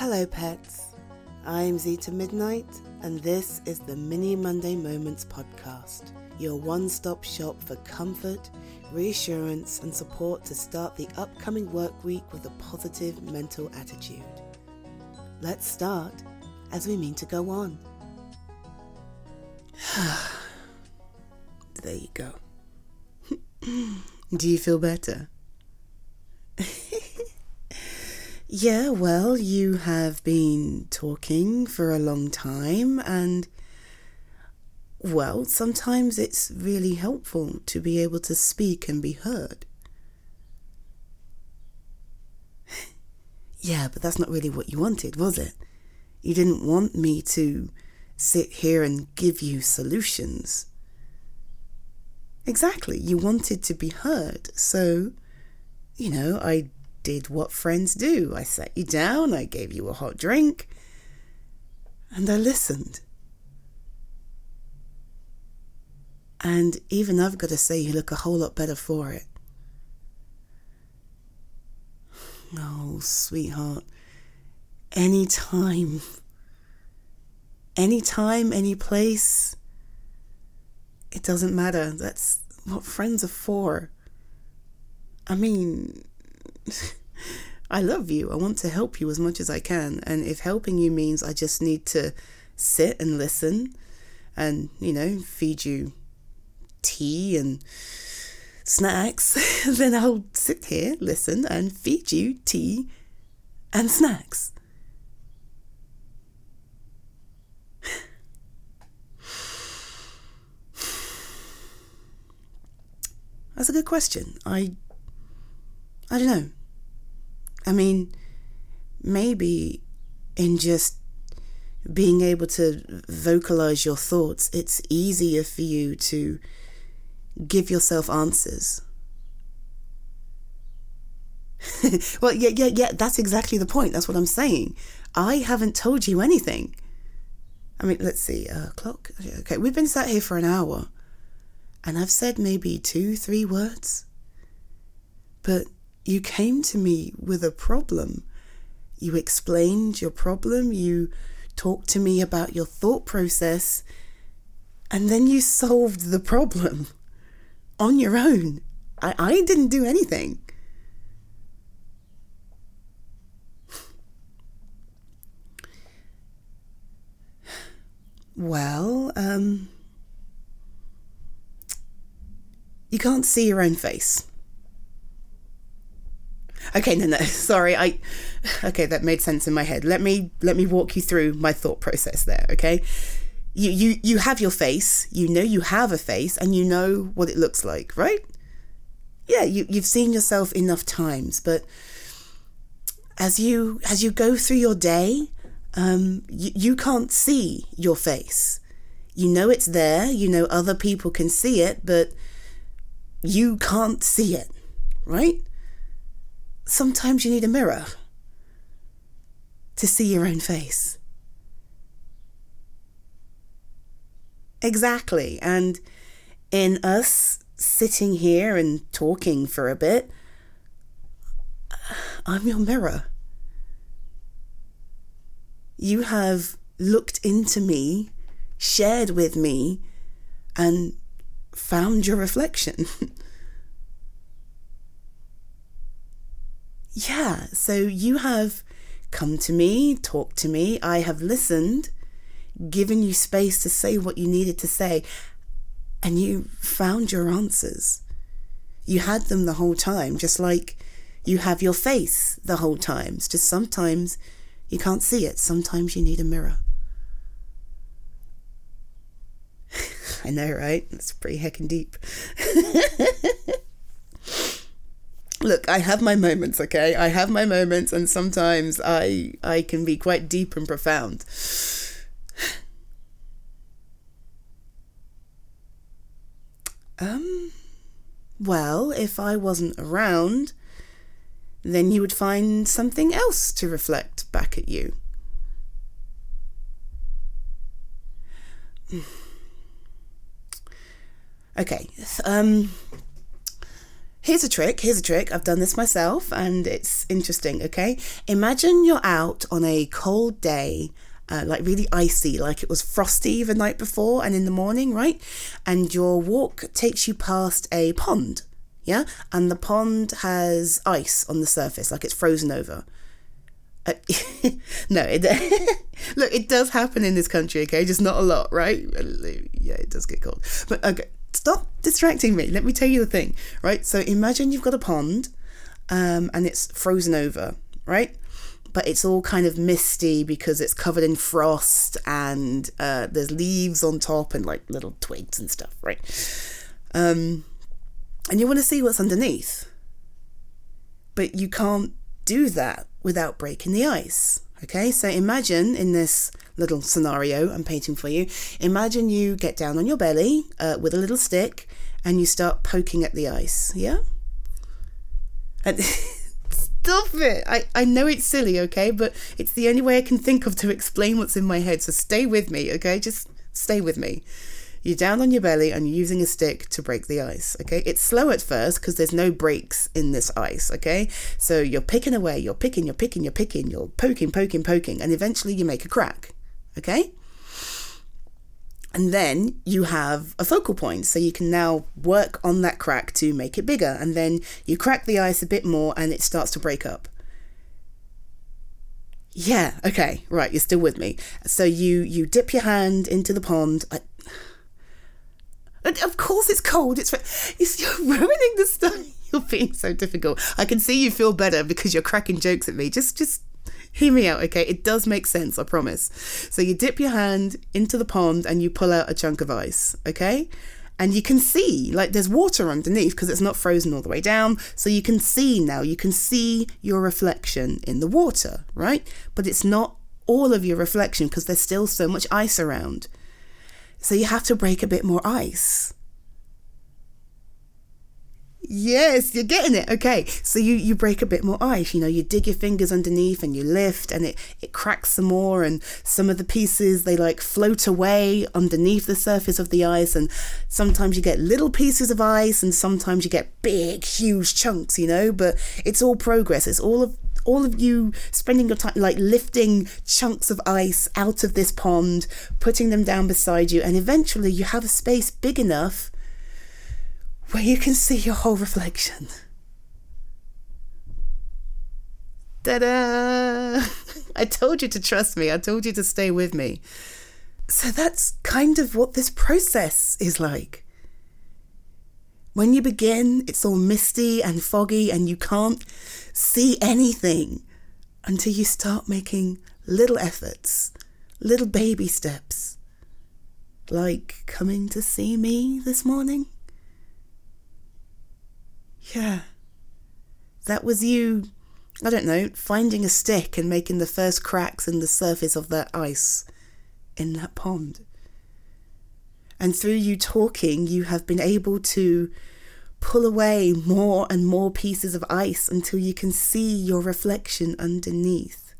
Hello, pets. I'm Zeta Midnight, and this is the Mini Monday Moments podcast, your one stop shop for comfort, reassurance, and support to start the upcoming work week with a positive mental attitude. Let's start as we mean to go on. there you go. Do you feel better? Yeah, well, you have been talking for a long time, and well, sometimes it's really helpful to be able to speak and be heard. yeah, but that's not really what you wanted, was it? You didn't want me to sit here and give you solutions. Exactly, you wanted to be heard. So, you know, I did what friends do. I sat you down, I gave you a hot drink, and I listened. And even I've got to say, you look a whole lot better for it. Oh, sweetheart. any time, any time, any place. It doesn't matter. That's what friends are for. I mean, I love you. I want to help you as much as I can. And if helping you means I just need to sit and listen and, you know, feed you tea and snacks, then I'll sit here, listen, and feed you tea and snacks. That's a good question. I I don't know. I mean, maybe in just being able to vocalize your thoughts, it's easier for you to give yourself answers. well, yeah, yeah, yeah, that's exactly the point. That's what I'm saying. I haven't told you anything. I mean, let's see, uh, clock. Okay, we've been sat here for an hour and I've said maybe two, three words. But you came to me with a problem. You explained your problem. You talked to me about your thought process. And then you solved the problem on your own. I, I didn't do anything. Well, um, you can't see your own face. Okay, no, no, sorry. I okay, that made sense in my head. Let me let me walk you through my thought process there. Okay, you you you have your face. You know you have a face, and you know what it looks like, right? Yeah, you you've seen yourself enough times, but as you as you go through your day, um, you, you can't see your face. You know it's there. You know other people can see it, but you can't see it, right? Sometimes you need a mirror to see your own face. Exactly. And in us sitting here and talking for a bit, uh, I'm your mirror. You have looked into me, shared with me, and found your reflection. yeah, so you have come to me, talked to me, I have listened, given you space to say what you needed to say, and you found your answers. You had them the whole time, just like you have your face the whole time. It's just sometimes you can't see it, sometimes you need a mirror. I know, right? It's pretty heckin' deep. Look, I have my moments, okay? I have my moments and sometimes I I can be quite deep and profound. Um well, if I wasn't around, then you would find something else to reflect back at you. Okay. Um Here's a trick. Here's a trick. I've done this myself and it's interesting, okay? Imagine you're out on a cold day, uh, like really icy, like it was frosty the night before and in the morning, right? And your walk takes you past a pond, yeah? And the pond has ice on the surface, like it's frozen over. Uh, no, it, look, it does happen in this country, okay? Just not a lot, right? Yeah, it does get cold. But okay, stop distracting me. Let me tell you the thing, right? So imagine you've got a pond um, and it's frozen over, right? But it's all kind of misty because it's covered in frost and uh, there's leaves on top and like little twigs and stuff, right? Um, and you want to see what's underneath. But you can't do that without breaking the ice. Okay, so imagine in this little scenario I'm painting for you, imagine you get down on your belly uh, with a little stick and you start poking at the ice. Yeah? And stop it! I, I know it's silly, okay, but it's the only way I can think of to explain what's in my head. So stay with me, okay? Just stay with me. You're down on your belly and you're using a stick to break the ice, okay? It's slow at first because there's no breaks in this ice, okay? So you're picking away, you're picking, you're picking, you're picking, you're poking, poking, poking, and eventually you make a crack, okay? And then you have a focal point, so you can now work on that crack to make it bigger. And then you crack the ice a bit more and it starts to break up. Yeah, okay, right, you're still with me. So you you dip your hand into the pond. I, of course it's cold. It's you're ruining the stuff. You're being so difficult. I can see you feel better because you're cracking jokes at me. Just just hear me out, okay? It does make sense, I promise. So you dip your hand into the pond and you pull out a chunk of ice, okay? And you can see, like, there's water underneath because it's not frozen all the way down. So you can see now, you can see your reflection in the water, right? But it's not all of your reflection because there's still so much ice around. So you have to break a bit more ice. Yes, you're getting it. Okay. So you, you break a bit more ice. You know, you dig your fingers underneath and you lift and it, it cracks some more. And some of the pieces, they like float away underneath the surface of the ice. And sometimes you get little pieces of ice and sometimes you get big, huge chunks, you know, but it's all progress. It's all of all of you spending your time like lifting chunks of ice out of this pond, putting them down beside you, and eventually you have a space big enough where you can see your whole reflection. Ta da! I told you to trust me, I told you to stay with me. So that's kind of what this process is like. When you begin, it's all misty and foggy, and you can't see anything until you start making little efforts, little baby steps. Like coming to see me this morning? Yeah. That was you, I don't know, finding a stick and making the first cracks in the surface of that ice in that pond. And through you talking, you have been able to pull away more and more pieces of ice until you can see your reflection underneath.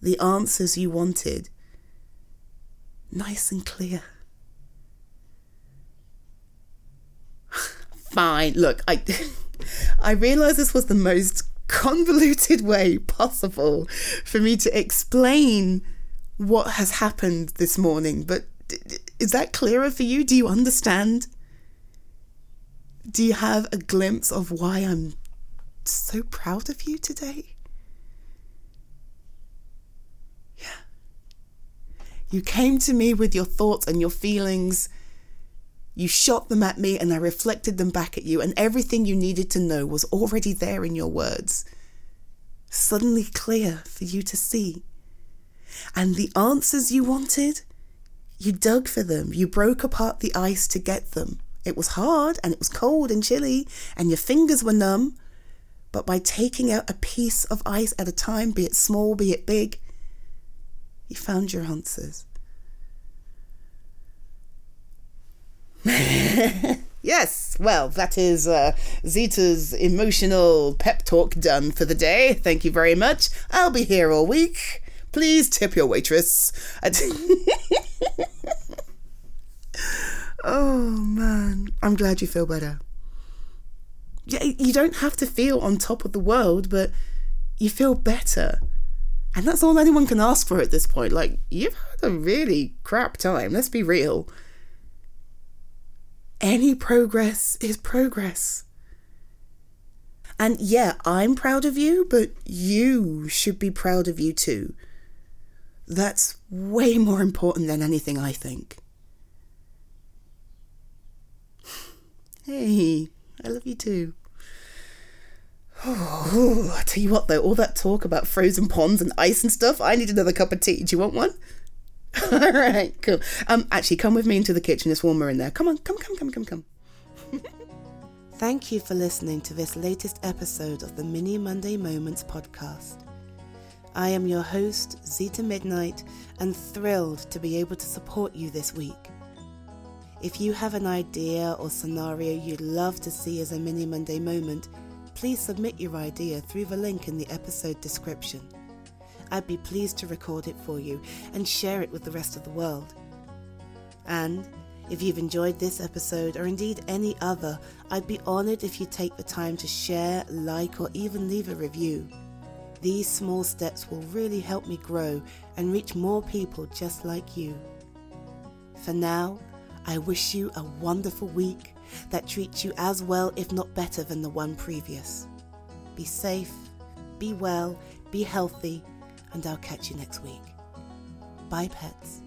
The answers you wanted. Nice and clear. Fine. Look, I I realize this was the most convoluted way possible for me to explain what has happened this morning, but is that clearer for you? Do you understand? Do you have a glimpse of why I'm so proud of you today? Yeah. You came to me with your thoughts and your feelings. You shot them at me, and I reflected them back at you, and everything you needed to know was already there in your words. Suddenly clear for you to see. And the answers you wanted, you dug for them. You broke apart the ice to get them. It was hard and it was cold and chilly, and your fingers were numb. But by taking out a piece of ice at a time, be it small, be it big, you found your answers. yes, well, that is uh, Zita's emotional pep talk done for the day. Thank you very much. I'll be here all week. Please tip your waitress. Oh man, I'm glad you feel better. You don't have to feel on top of the world, but you feel better. And that's all anyone can ask for at this point. Like, you've had a really crap time, let's be real. Any progress is progress. And yeah, I'm proud of you, but you should be proud of you too. That's way more important than anything I think. Hey, I love you too. Oh, I tell you what though, all that talk about frozen ponds and ice and stuff, I need another cup of tea. Do you want one? all right, cool. Um, actually, come with me into the kitchen. It's warmer in there. Come on, come, come, come, come, come. Thank you for listening to this latest episode of the Mini Monday Moments podcast. I am your host, Zita Midnight, and thrilled to be able to support you this week. If you have an idea or scenario you'd love to see as a Mini Monday moment, please submit your idea through the link in the episode description. I'd be pleased to record it for you and share it with the rest of the world. And if you've enjoyed this episode or indeed any other, I'd be honoured if you take the time to share, like, or even leave a review. These small steps will really help me grow and reach more people just like you. For now, I wish you a wonderful week that treats you as well, if not better, than the one previous. Be safe, be well, be healthy, and I'll catch you next week. Bye, pets.